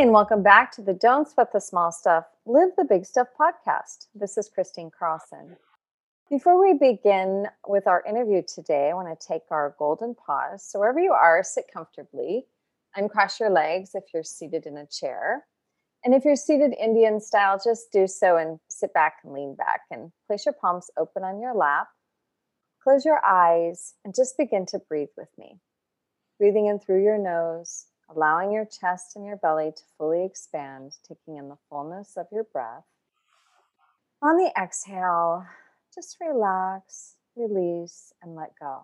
And welcome back to the Don't Sweat the Small Stuff, Live the Big Stuff podcast. This is Christine Carlson. Before we begin with our interview today, I want to take our golden pause. So, wherever you are, sit comfortably, uncross your legs if you're seated in a chair. And if you're seated Indian style, just do so and sit back and lean back and place your palms open on your lap. Close your eyes and just begin to breathe with me. Breathing in through your nose allowing your chest and your belly to fully expand, taking in the fullness of your breath. On the exhale, just relax, release, and let go.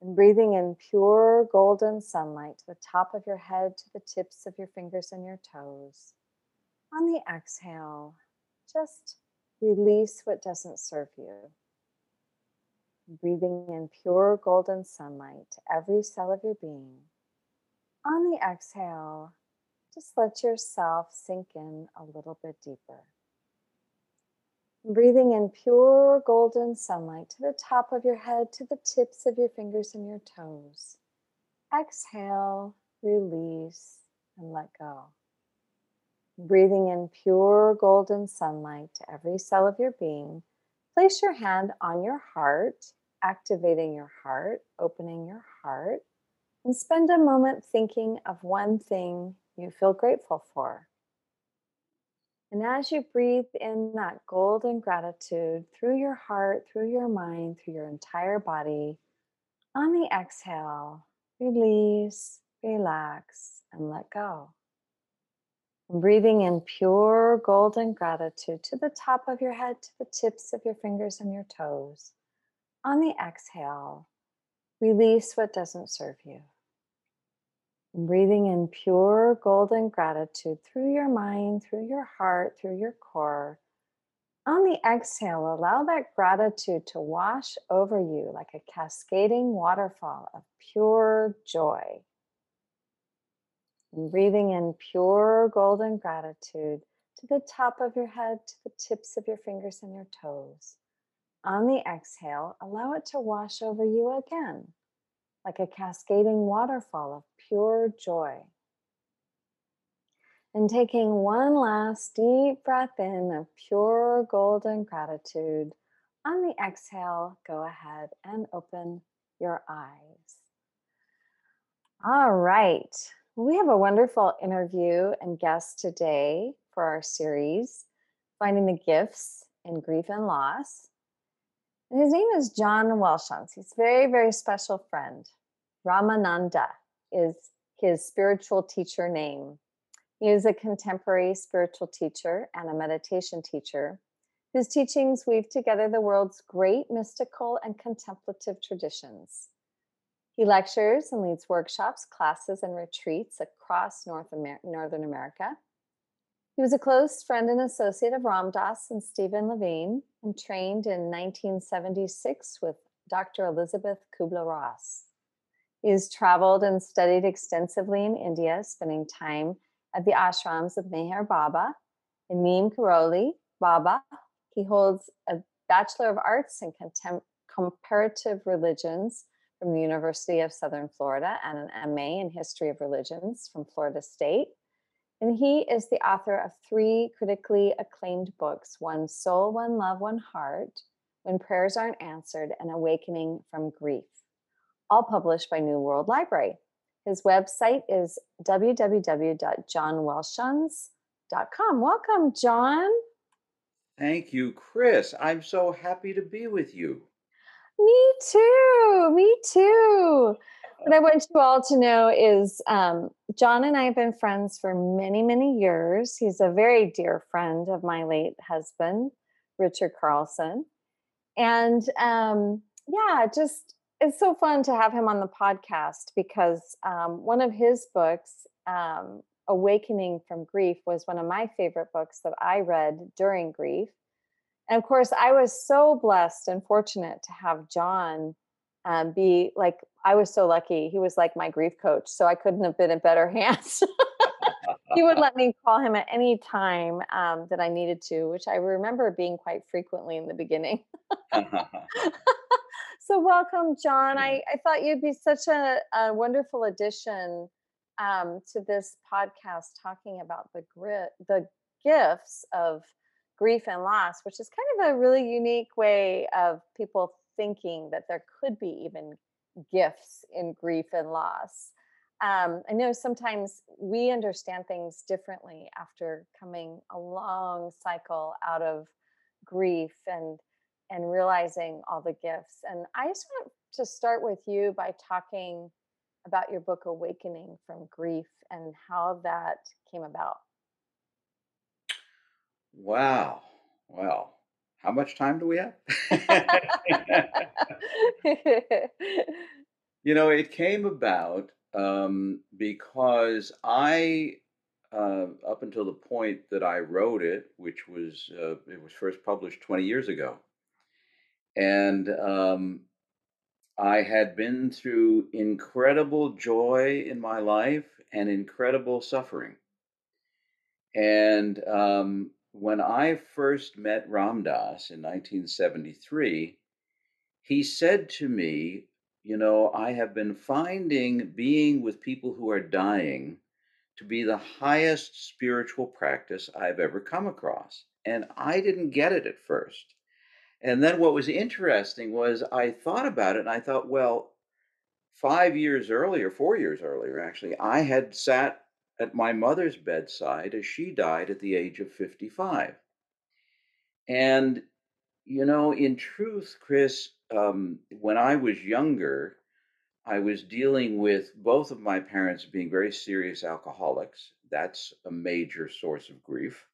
And breathing in pure golden sunlight to the top of your head, to the tips of your fingers and your toes. On the exhale, just release what doesn't serve you. Breathing in pure golden sunlight to every cell of your being on the exhale, just let yourself sink in a little bit deeper. Breathing in pure golden sunlight to the top of your head, to the tips of your fingers and your toes. Exhale, release, and let go. Breathing in pure golden sunlight to every cell of your being. Place your hand on your heart, activating your heart, opening your heart and spend a moment thinking of one thing you feel grateful for. And as you breathe in that golden gratitude through your heart, through your mind, through your entire body, on the exhale, release, relax, and let go. And breathing in pure golden gratitude to the top of your head, to the tips of your fingers and your toes. On the exhale, release what doesn't serve you. Breathing in pure golden gratitude through your mind, through your heart, through your core. On the exhale, allow that gratitude to wash over you like a cascading waterfall of pure joy. And breathing in pure golden gratitude to the top of your head, to the tips of your fingers and your toes. On the exhale, allow it to wash over you again like a cascading waterfall of pure joy. And taking one last deep breath in of pure golden gratitude, on the exhale, go ahead and open your eyes. All right. We have a wonderful interview and guest today for our series, Finding the Gifts in Grief and Loss. And his name is John Welshons. He's very, very special friend. Ramananda is his spiritual teacher name. He is a contemporary spiritual teacher and a meditation teacher whose teachings weave together the world's great mystical and contemplative traditions. He lectures and leads workshops, classes, and retreats across North Amer- Northern America. He was a close friend and associate of Ram Dass and Stephen Levine and trained in 1976 with Dr. Elisabeth Kubler Ross. He has traveled and studied extensively in India, spending time at the ashrams of Meher Baba and Neem Karoli Baba. He holds a Bachelor of Arts in Contem- Comparative Religions from the University of Southern Florida and an MA in History of Religions from Florida State. And he is the author of three critically acclaimed books One Soul, One Love, One Heart, When Prayers Aren't Answered, and Awakening from Grief all published by New World Library. His website is www.johnwelshons.com. Welcome, John. Thank you, Chris. I'm so happy to be with you. Me too. Me too. What I want you all to know is um, John and I have been friends for many, many years. He's a very dear friend of my late husband, Richard Carlson. And um, yeah, just it's so fun to have him on the podcast because um, one of his books um, Awakening from Grief was one of my favorite books that I read during grief. And of course, I was so blessed and fortunate to have John um, be like, I was so lucky. He was like my grief coach. So I couldn't have been in better hands. he would let me call him at any time um, that I needed to, which I remember being quite frequently in the beginning. so welcome, John. I, I thought you'd be such a, a wonderful addition um, to this podcast talking about the grit, the gifts of grief and loss, which is kind of a really unique way of people thinking that there could be even gifts in grief and loss. Um, I know sometimes we understand things differently after coming a long cycle out of grief and and realizing all the gifts. And I just want to start with you by talking about your book Awakening from Grief and how that came about. Wow. Well, how much time do we have? you know, it came about um, because I, uh, up until the point that I wrote it, which was uh, it was first published 20 years ago, and um, I had been through incredible joy in my life and incredible suffering. And um, when I first met Ram Dass in 1973, he said to me, You know, I have been finding being with people who are dying to be the highest spiritual practice I've ever come across. And I didn't get it at first. And then what was interesting was I thought about it and I thought, well, five years earlier, four years earlier, actually, I had sat at my mother's bedside as she died at the age of 55. And, you know, in truth, Chris, um, when I was younger, I was dealing with both of my parents being very serious alcoholics. That's a major source of grief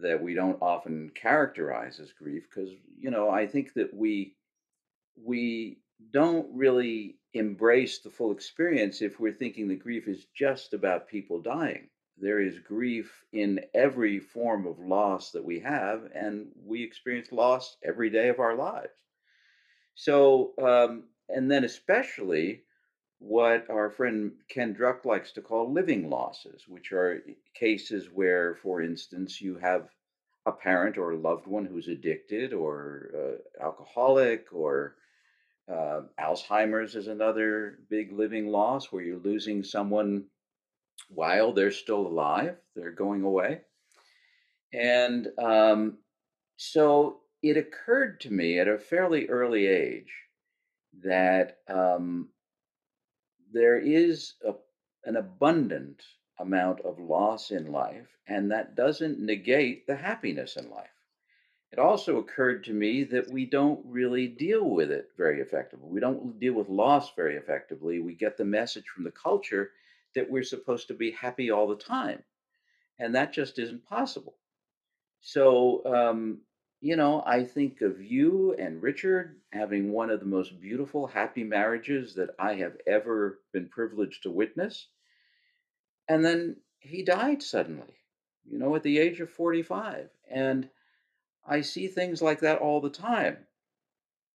that we don't often characterize as grief because you know i think that we we don't really embrace the full experience if we're thinking that grief is just about people dying. There is grief in every form of loss that we have and we experience loss every day of our lives. So um, and then especially what our friend Ken Druck likes to call living losses, which are cases where, for instance, you have a parent or a loved one who's addicted or uh, alcoholic or uh, Alzheimer's is another big living loss where you're losing someone while they're still alive, they're going away. And um, so it occurred to me at a fairly early age that um, there is a, an abundant amount of loss in life, and that doesn't negate the happiness in life. It also occurred to me that we don't really deal with it very effectively. We don't deal with loss very effectively. We get the message from the culture that we're supposed to be happy all the time, and that just isn't possible. So, um, you know, I think of you and Richard having one of the most beautiful, happy marriages that I have ever been privileged to witness. And then he died suddenly, you know, at the age of 45. And I see things like that all the time.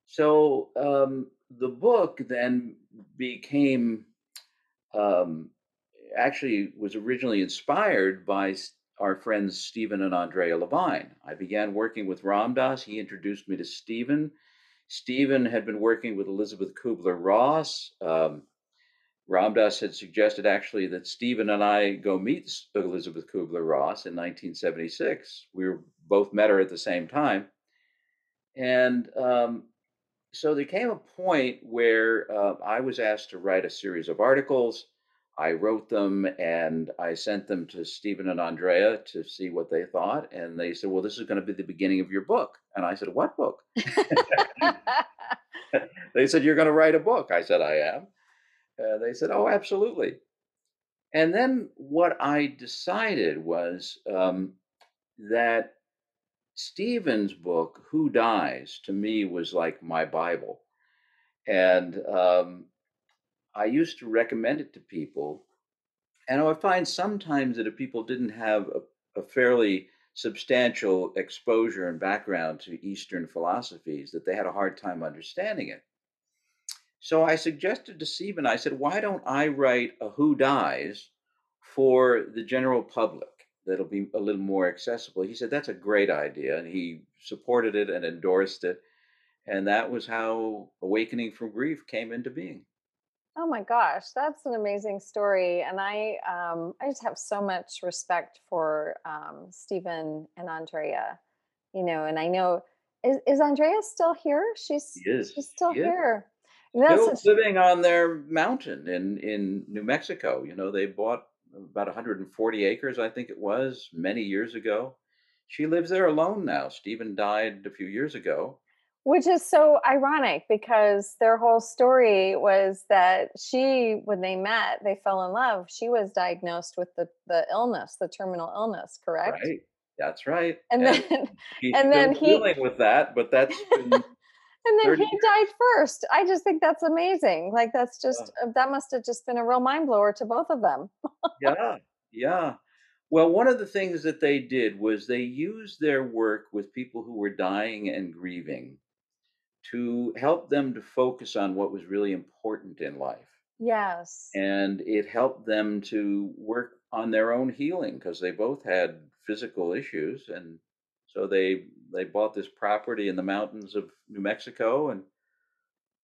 So um, the book then became um, actually was originally inspired by our friends Stephen and Andrea Levine. I began working with Ram Dass. He introduced me to Stephen. Stephen had been working with Elisabeth Kubler Ross. Um, Ram Dass had suggested actually that Stephen and I go meet Elisabeth Kubler Ross in 1976. We were both met her at the same time. And um, so there came a point where uh, I was asked to write a series of articles I wrote them and I sent them to Stephen and Andrea to see what they thought. And they said, Well, this is going to be the beginning of your book. And I said, What book? they said, You're going to write a book. I said, I am. Uh, they said, Oh, absolutely. And then what I decided was um, that Stephen's book, Who Dies, to me was like my Bible. And um, I used to recommend it to people And I find sometimes that if people didn't have a, a fairly substantial exposure and background to Eastern philosophies, that they had a hard time understanding it. So I suggested to Stephen, I said, why don't I write a Who Dies for the general public that'll be a little more accessible? He said, that's a great idea. And he supported it and endorsed it. And that was how Awakening from Grief came into being. Oh my gosh, that's an amazing story, and I um, I just have so much respect for um, Stephen and Andrea. You know, and I know is, is Andrea still here? She's He is. she's still He is. here. And that's Still living on their mountain in, in New Mexico. You know, they bought about 140 acres, I think it was, many years ago. She lives there alone now. Stephen died a few years ago. which is so ironic because their whole story was that she, when they met, they fell in love. She was diagnosed with the the illness, the terminal illness, correct? Right. That's right. And then and then he- dealing with that, but that's been, And then 30 he died first. I just think that's amazing. Like that's just uh, that must have just been a real mind blower to both of them. yeah, yeah. Well, one of the things that they did was they used their work with people who were dying and grieving to help them to focus on what was really important in life. Yes. And it helped them to work on their own healing because they both had physical issues and so they they bought this property in the mountains of New Mexico and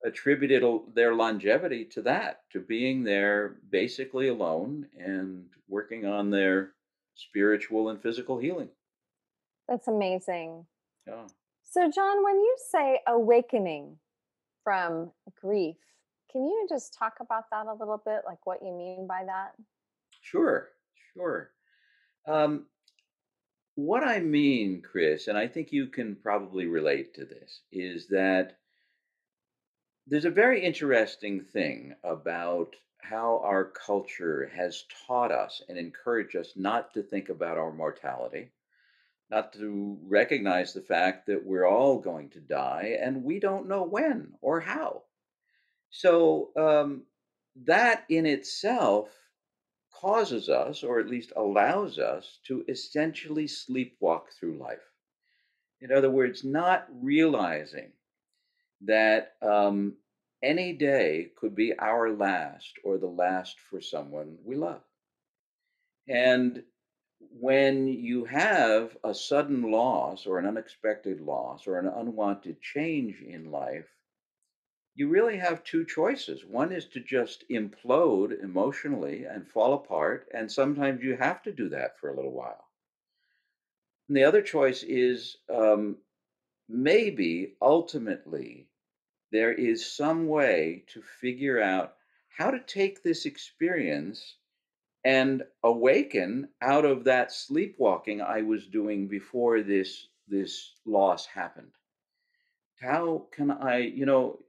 attributed their longevity to that, to being there basically alone and working on their spiritual and physical healing. That's amazing. Yeah. So John, when you say awakening from grief, can you just talk about that a little bit like what you mean by that? Sure, sure. Um, what I mean, Chris, and I think you can probably relate to this, is that there's a very interesting thing about how our culture has taught us and encouraged us not to think about our mortality, not to recognize the fact that we're all going to die and we don't know when or how. So, um, that in itself causes us, or at least allows us, to essentially sleepwalk through life. In other words, not realizing that um, any day could be our last or the last for someone we love. And when you have a sudden loss or an unexpected loss or an unwanted change in life, you really have two choices. One is to just implode emotionally and fall apart, and sometimes you have to do that for a little while. And the other choice is um, maybe ultimately there is some way to figure out how to take this experience and awaken out of that sleepwalking I was doing before this this loss happened. How can I, you know,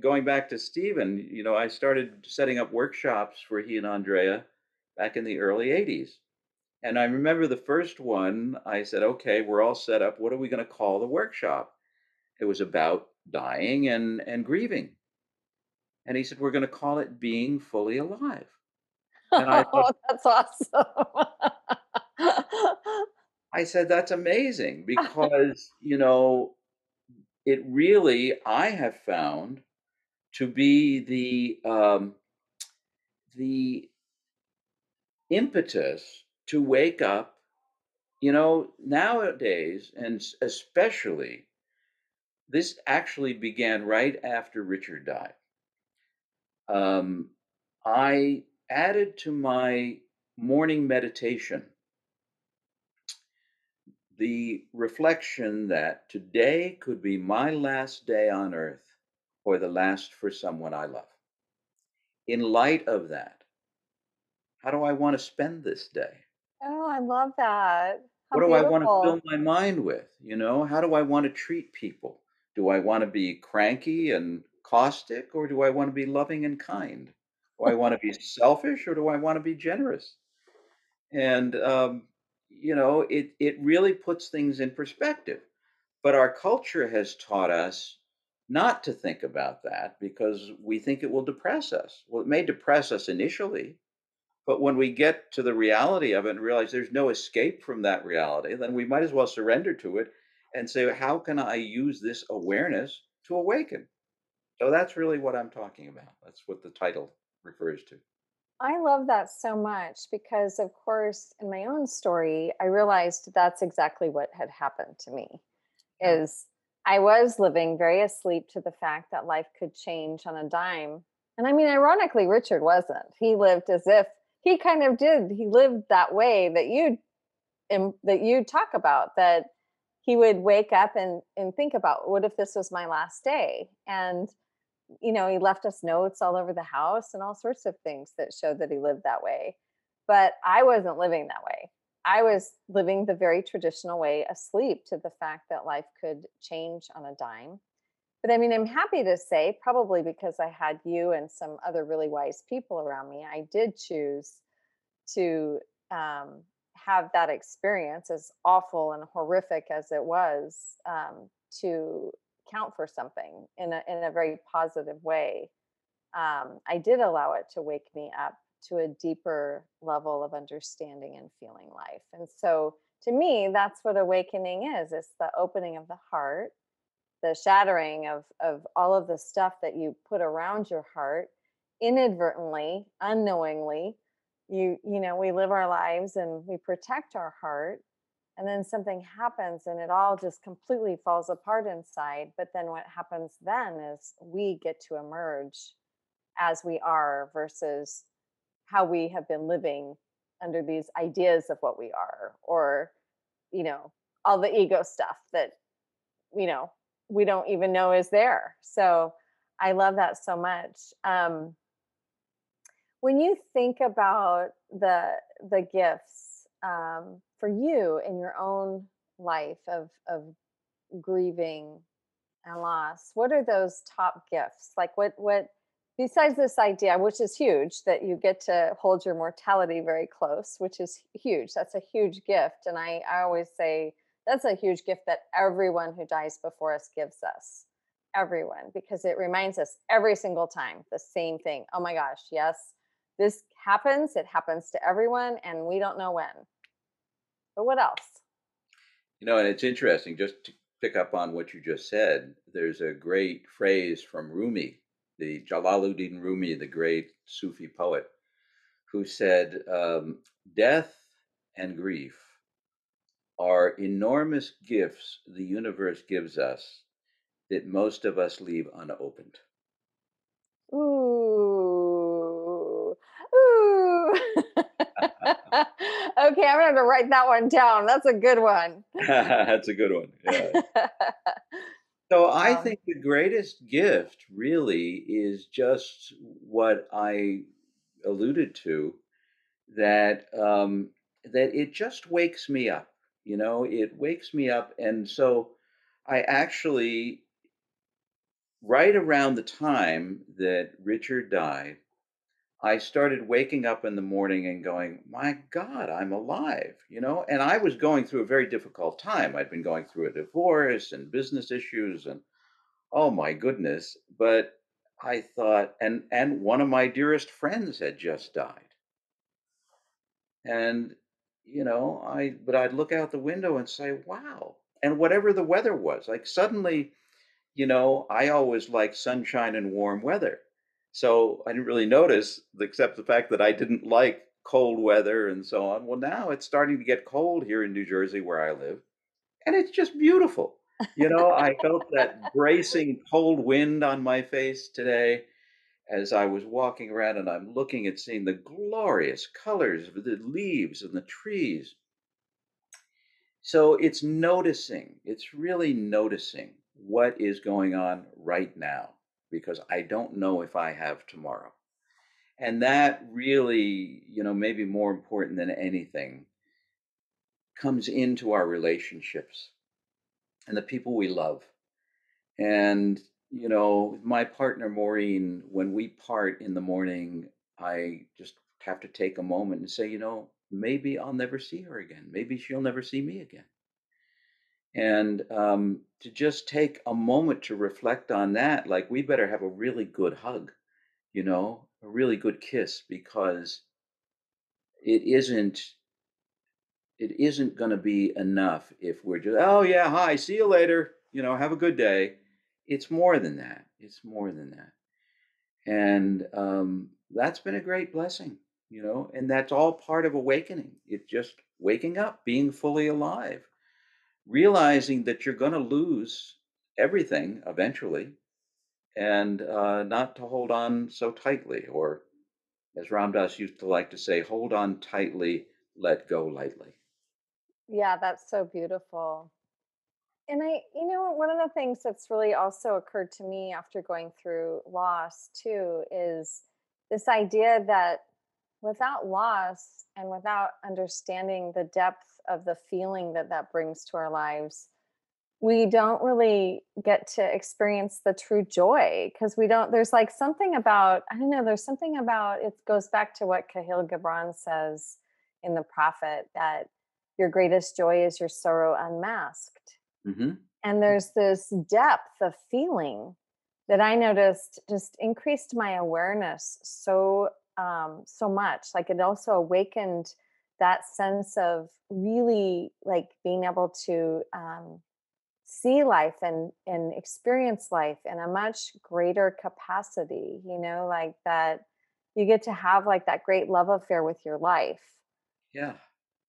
going back to Stephen, you know, I started setting up workshops for he and Andrea back in the early 80s. And I remember the first one, I said, okay, we're all set up. What are we going to call the workshop? It was about dying and, and grieving. And he said, we're going to call it being fully alive. And I oh, thought, that's awesome. I said, that's amazing because, you know, it really, I have found to be the, um, the impetus to wake up. You know, nowadays, and especially, this actually began right after Richard died. Um, I added to my morning meditation the reflection that today could be my last day on earth or the last for someone I love. In light of that, how do I want to spend this day? oh, I love that. How what do I want to fill my mind with? You know, how do I want to treat people? Do I want to be cranky and caustic or do I want to be loving and kind? Do I want to be selfish or do I want to be generous? And um, you know, it it really puts things in perspective. But our culture has taught us not to think about that because we think it will depress us. Well, it may depress us initially, But when we get to the reality of it and realize there's no escape from that reality, then we might as well surrender to it and say, how can I use this awareness to awaken? So that's really what I'm talking about. That's what the title refers to. I love that so much because, of course, in my own story, I realized that's exactly what had happened to me. Is I was living very asleep to the fact that life could change on a dime. And I mean, ironically, Richard wasn't. He lived as if he kind of did. He lived that way that you that you talk about that he would wake up and and think about what if this was my last day and you know he left us notes all over the house and all sorts of things that showed that he lived that way but i wasn't living that way I was living the very traditional way, asleep to the fact that life could change on a dime. But I mean, I'm happy to say, probably because I had you and some other really wise people around me, I did choose to um, have that experience, as awful and horrific as it was, um, to count for something in a, in a very positive way. Um, I did allow it to wake me up to a deeper level of understanding and feeling life. And so to me, that's what awakening is. It's the opening of the heart, the shattering of, of all of the stuff that you put around your heart inadvertently, unknowingly. You, you know, we live our lives and we protect our heart. And then something happens and it all just completely falls apart inside. But then what happens then is we get to emerge as we are versus how we have been living under these ideas of what we are or you know all the ego stuff that you know we don't even know is there. So i love that so much. Um when you think about the the gifts um for you in your own life of of grieving and loss what are those top gifts? Like what what besides this idea which is huge that you get to hold your mortality very close which is huge that's a huge gift and i, I always say that's a huge gift that everyone who dies before us gives us. Everyone because it reminds us every single time the same thing oh my gosh yes this happens it happens to everyone and we don't know when. But what else? You know and it's interesting just to pick up on what you just said there's a great phrase from rumi the Jalaluddin Rumi, the great Sufi poet, who said, um, Death and grief are enormous gifts the universe gives us that most of us leave unopened. Ooh. Ooh. okay, I'm going to write that one down. That's a good one. That's a good one. Yeah. So I Um, think the greatest gift really is just what I alluded to that um, that it just wakes me up. You know, it wakes me up, and so I actually right around the time that Richard died, I started waking up in the morning and going, "My God, I'm alive," you know? And I was going through a very difficult time. I'd been going through a divorce and business issues and oh my goodness, but I thought and and one of my dearest friends had just died. And you know, I but I'd look out the window and say, "Wow." And whatever the weather was, like suddenly you know, I always like sunshine and warm weather. So I didn't really notice, except the fact that I didn't like cold weather and so on. Well, now it's starting to get cold here in New Jersey where I live, and it's just beautiful. You know, I felt that bracing cold wind on my face today as I was walking around and I'm looking at seeing the glorious colors of the leaves and the trees. So it's noticing, it's really noticing what is going on right now because I don't know if I have tomorrow. And that really, you know, maybe more important than anything, comes into our relationships and the people we love. And, you know, my partner, Maureen, when we part in the morning, I just have to take a moment and say, you know, maybe I'll never see her again. Maybe she'll never see me again and um, to just take a moment to reflect on that like we better have a really good hug you know a really good kiss because it isn't it isn't going to be enough if we're just oh yeah hi see you later you know have a good day. It's more than that it's more than that. And um, that's been a great blessing you know and that's all part of awakening. It's just waking up being fully alive realizing that you're going to lose everything eventually and uh, not to hold on so tightly or as Ram Dass used to like to say hold on tightly let go lightly Yeah, that's so beautiful. And I, you know, one of the things that's really also occurred to me after going through loss too is this idea that without loss and without understanding the depth of the feeling that that brings to our lives, we don't really get to experience the true joy because we don't, there's like something about, I don't know, there's something about it goes back to what Kahlil Gibran says in The Prophet that your greatest joy is your sorrow unmasked. hmm And there's this depth of feeling that I noticed just increased my awareness so um so much. Like it also awakened that sense of really like being able to um see life and and experience life in a much greater capacity, you know, like that you get to have like that great love affair with your life yeah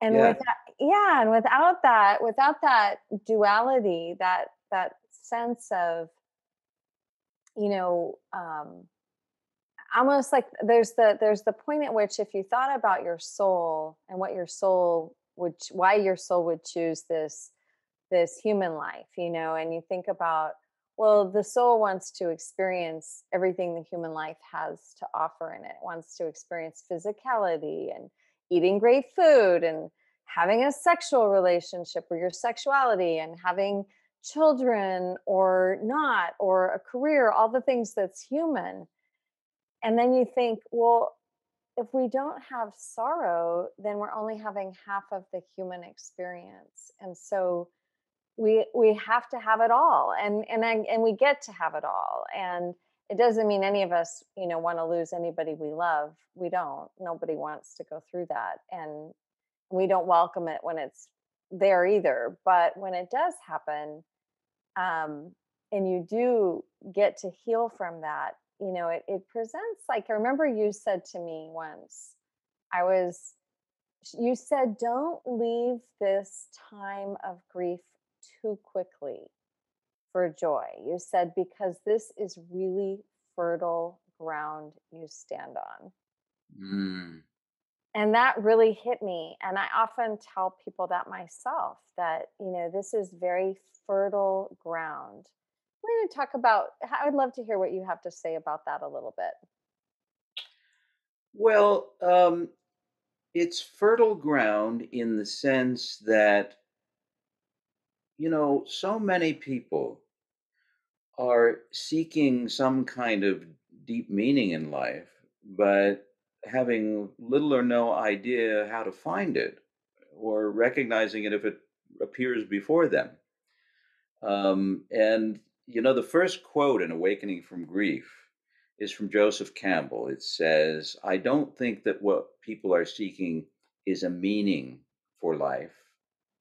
and yeah with that yeah and without that without that duality that that sense of you know um almost like there's the there's the point at which if you thought about your soul and what your soul would why your soul would choose this this human life you know and you think about well the soul wants to experience everything the human life has to offer in it wants to experience physicality and eating great food and having a sexual relationship or your sexuality and having children or not or a career all the things that's human and then you think well if we don't have sorrow then we're only having half of the human experience. And so we we have to have it all and and I, and we get to have it all and it doesn't mean any of us you know want to lose anybody we love. We don't. Nobody wants to go through that and we don't welcome it when it's there either. But when it does happen um and you do get to heal from that you know it, it presents like i remember you said to me once i was you said don't leave this time of grief too quickly for joy. You said, because this is really fertile ground you stand on. mm. And that really hit me. And I often tell people that myself that, you know, this is very fertile ground. We're going to talk about, I would love to hear what you have to say about that a little bit. well um, it's fertile ground in the sense that you know so many people are seeking some kind of deep meaning in life, but having little or no idea how to find it or recognizing it if it appears before them. Um, and, you know, the first quote in Awakening from Grief is from Joseph Campbell. It says, I don't think that what people are seeking is a meaning for life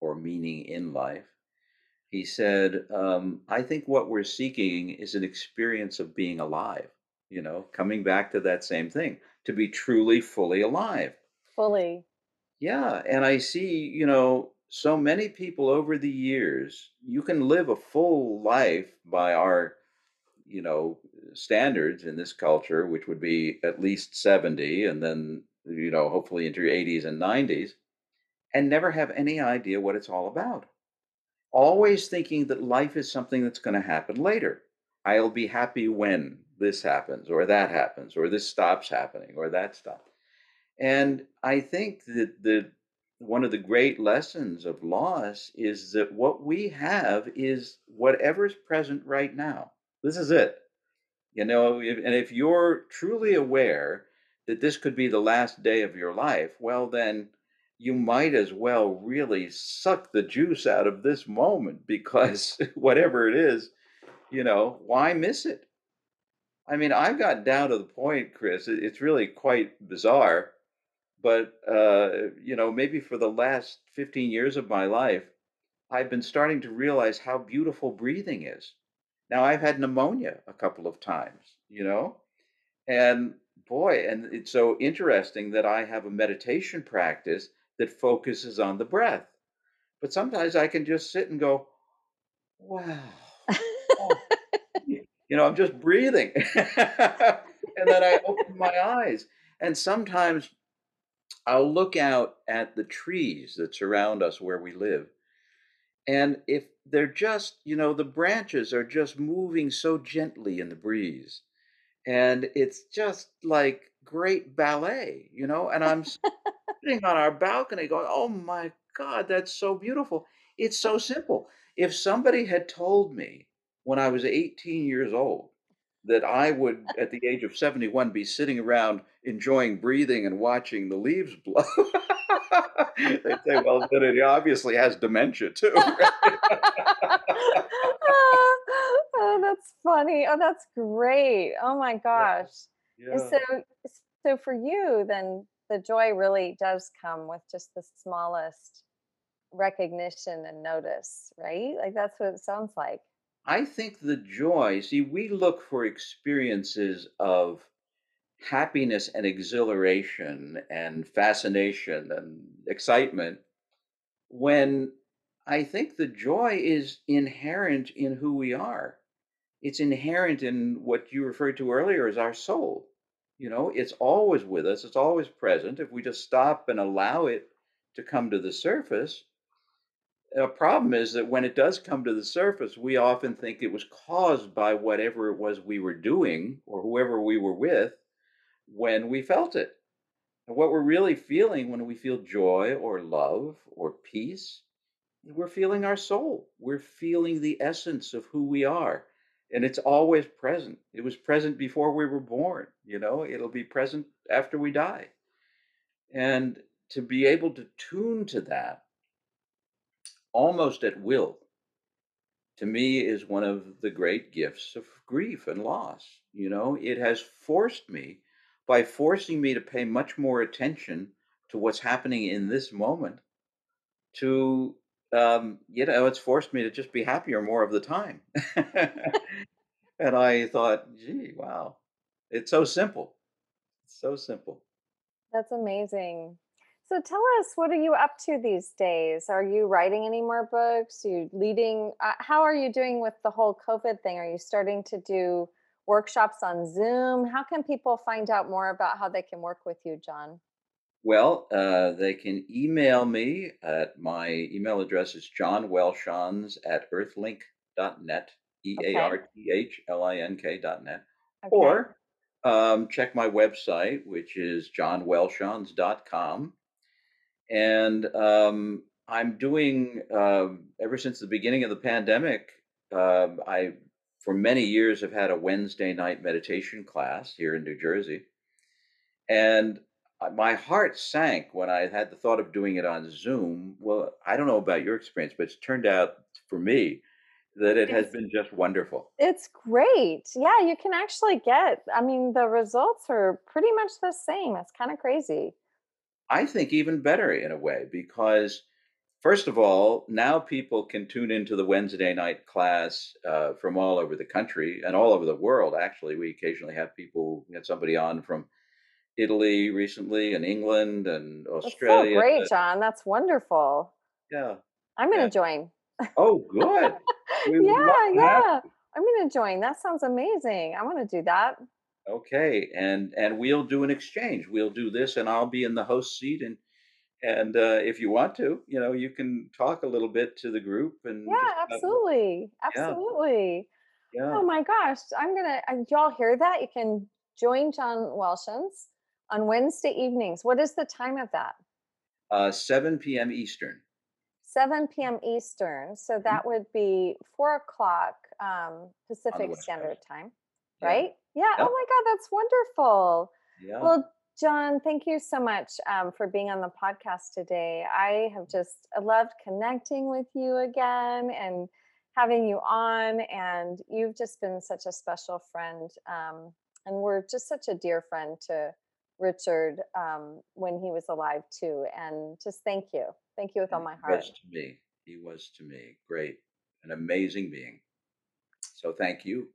or meaning in life. He said, um, I think what we're seeking is an experience of being alive, you know, coming back to that same thing, to be truly fully alive. Fully. Yeah. And I see, you know, so many people over the years, you can live a full life by our, you know, standards in this culture, which would be at least 70 and then, you know, hopefully into your 80s and 90s, and never have any idea what it's all about always thinking that life is something that's going to happen later. I'll be happy when this happens, or that happens, or this stops happening, or that stops. And I think that the one of the great lessons of loss is that what we have is whatever's present right now. This is it. You know, if, and if you're truly aware that this could be the last day of your life, well, then you might as well really suck the juice out of this moment because whatever it is, you know, why miss it? I mean, I've got down to the point, Chris, it's really quite bizarre. But uh, you know, maybe for the last 15 years of my life, I've been starting to realize how beautiful breathing is. Now, I've had pneumonia a couple of times, you know, and boy, and it's so interesting that I have a meditation practice that focuses on the breath. But sometimes I can just sit and go, wow. oh, you know, I'm just breathing. and then I open my eyes. And sometimes I'll look out at the trees that surround us where we live. And if they're just, you know, the branches are just moving so gently in the breeze. And it's just like great ballet, you know, and I'm sitting on our balcony going, oh my God, that's so beautiful. It's so simple. If somebody had told me when I was 18 years old that I would, at the age of 71, be sitting around enjoying breathing and watching the leaves blow. They'd say, well, then it obviously has dementia too. oh, that's funny. Oh, that's great. Oh my gosh. Yeah. Yeah. so, so for you, then the joy really does come with just the smallest recognition and notice, right? Like that's what it sounds like. I think the joy, see, we look for experiences of happiness and exhilaration and fascination and excitement when I think the joy is inherent in who we are. It's inherent in what you referred to earlier as our soul. You know, it's always with us, it's always present. If we just stop and allow it to come to the surface, a problem is that when it does come to the surface, we often think it was caused by whatever it was we were doing or whoever we were with when we felt it. And what we're really feeling when we feel joy or love or peace, we're feeling our soul. We're feeling the essence of who we are. And it's always present. It was present before we were born, you know, it'll be present after we die. And to be able to tune to that almost at will, to me is one of the great gifts of grief and loss. You know, it has forced me, by forcing me to pay much more attention to what's happening in this moment, to, um, you know, it's forced me to just be happier more of the time. and I thought, gee, wow, it's so simple. It's so simple. That's amazing. So tell us, what are you up to these days? Are you writing any more books? Are you leading? Uh, how are you doing with the whole COVID thing? Are you starting to do workshops on Zoom? How can people find out more about how they can work with you, John? Well, uh, they can email me at my email address is johnwelshons at earthlink.net, E A. R T H L I N K.net, Okay. or um, check my website, which is johnwelshons.com. And um, I'm doing, um, ever since the beginning of the pandemic, um, I, for many years, have had a Wednesday night meditation class here in New Jersey. And uh, my heart sank when I had the thought of doing it on Zoom. Well, I don't know about your experience, but it's turned out for me that it has It's been just wonderful. it's great. Yeah, you can actually get, I mean, the results are pretty much the same. It's kind of crazy. I think even better in a way because, first of all, now people can tune into the Wednesday night class uh, from all over the country and all over the world. Actually, we occasionally have people, we had somebody on from Italy recently and England and That's so Australia. great, John. That's wonderful. Yeah, I'm going to join. Oh, good. Yeah, yeah. I'm going to join. That sounds amazing. I want to do that. Okay, and and we'll do an exchange. We'll do this, and I'll be in the host seat, and and uh, if you want to, you know, you can talk a little bit to the group, and Yeah, absolutely. Absolutely. yeah. Oh my gosh. I'm going to, uh, y'all hear that? You can join John Welshons on Wednesday evenings. What is the time of that? Uh, 7 p.m. Eastern 7 p.m. Eastern. So Mhm. that would be four o'clock um, Pacific Standard Coast. Time, right? Yeah. Yeah, oh my God, that's wonderful. yeah. Well, John, thank you so much um, for being on the podcast today. I have just loved connecting with you again and having you on. And you've just been such a special friend. Um, and we're just such a dear friend to Richard um, when he was alive too. And just thank you. Thank you with all my He heart. was to me. He was to me. Great. An amazing being. So thank you.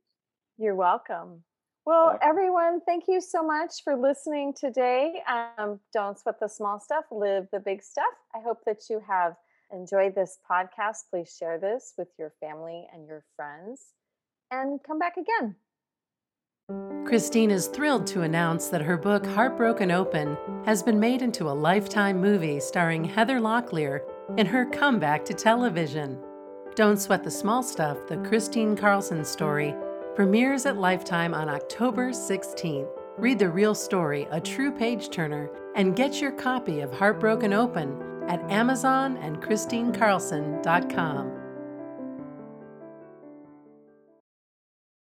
You're welcome. Well, everyone, thank you so much for listening today. Um, don't sweat the small stuff, live the big stuff. I hope that you have enjoyed this podcast. Please share this with your family and your friends and come back again. Kristine is thrilled to announce that her book Heartbroken Open has been made into a lifetime movie starring Heather Locklear in her comeback to television. Don't Sweat the Small Stuff, the Kristine Carlson story, premieres at Lifetime on October 16th. Read the real story, a true page turner, and get your copy of Heartbroken Open at Amazon and KristineCarlson.com.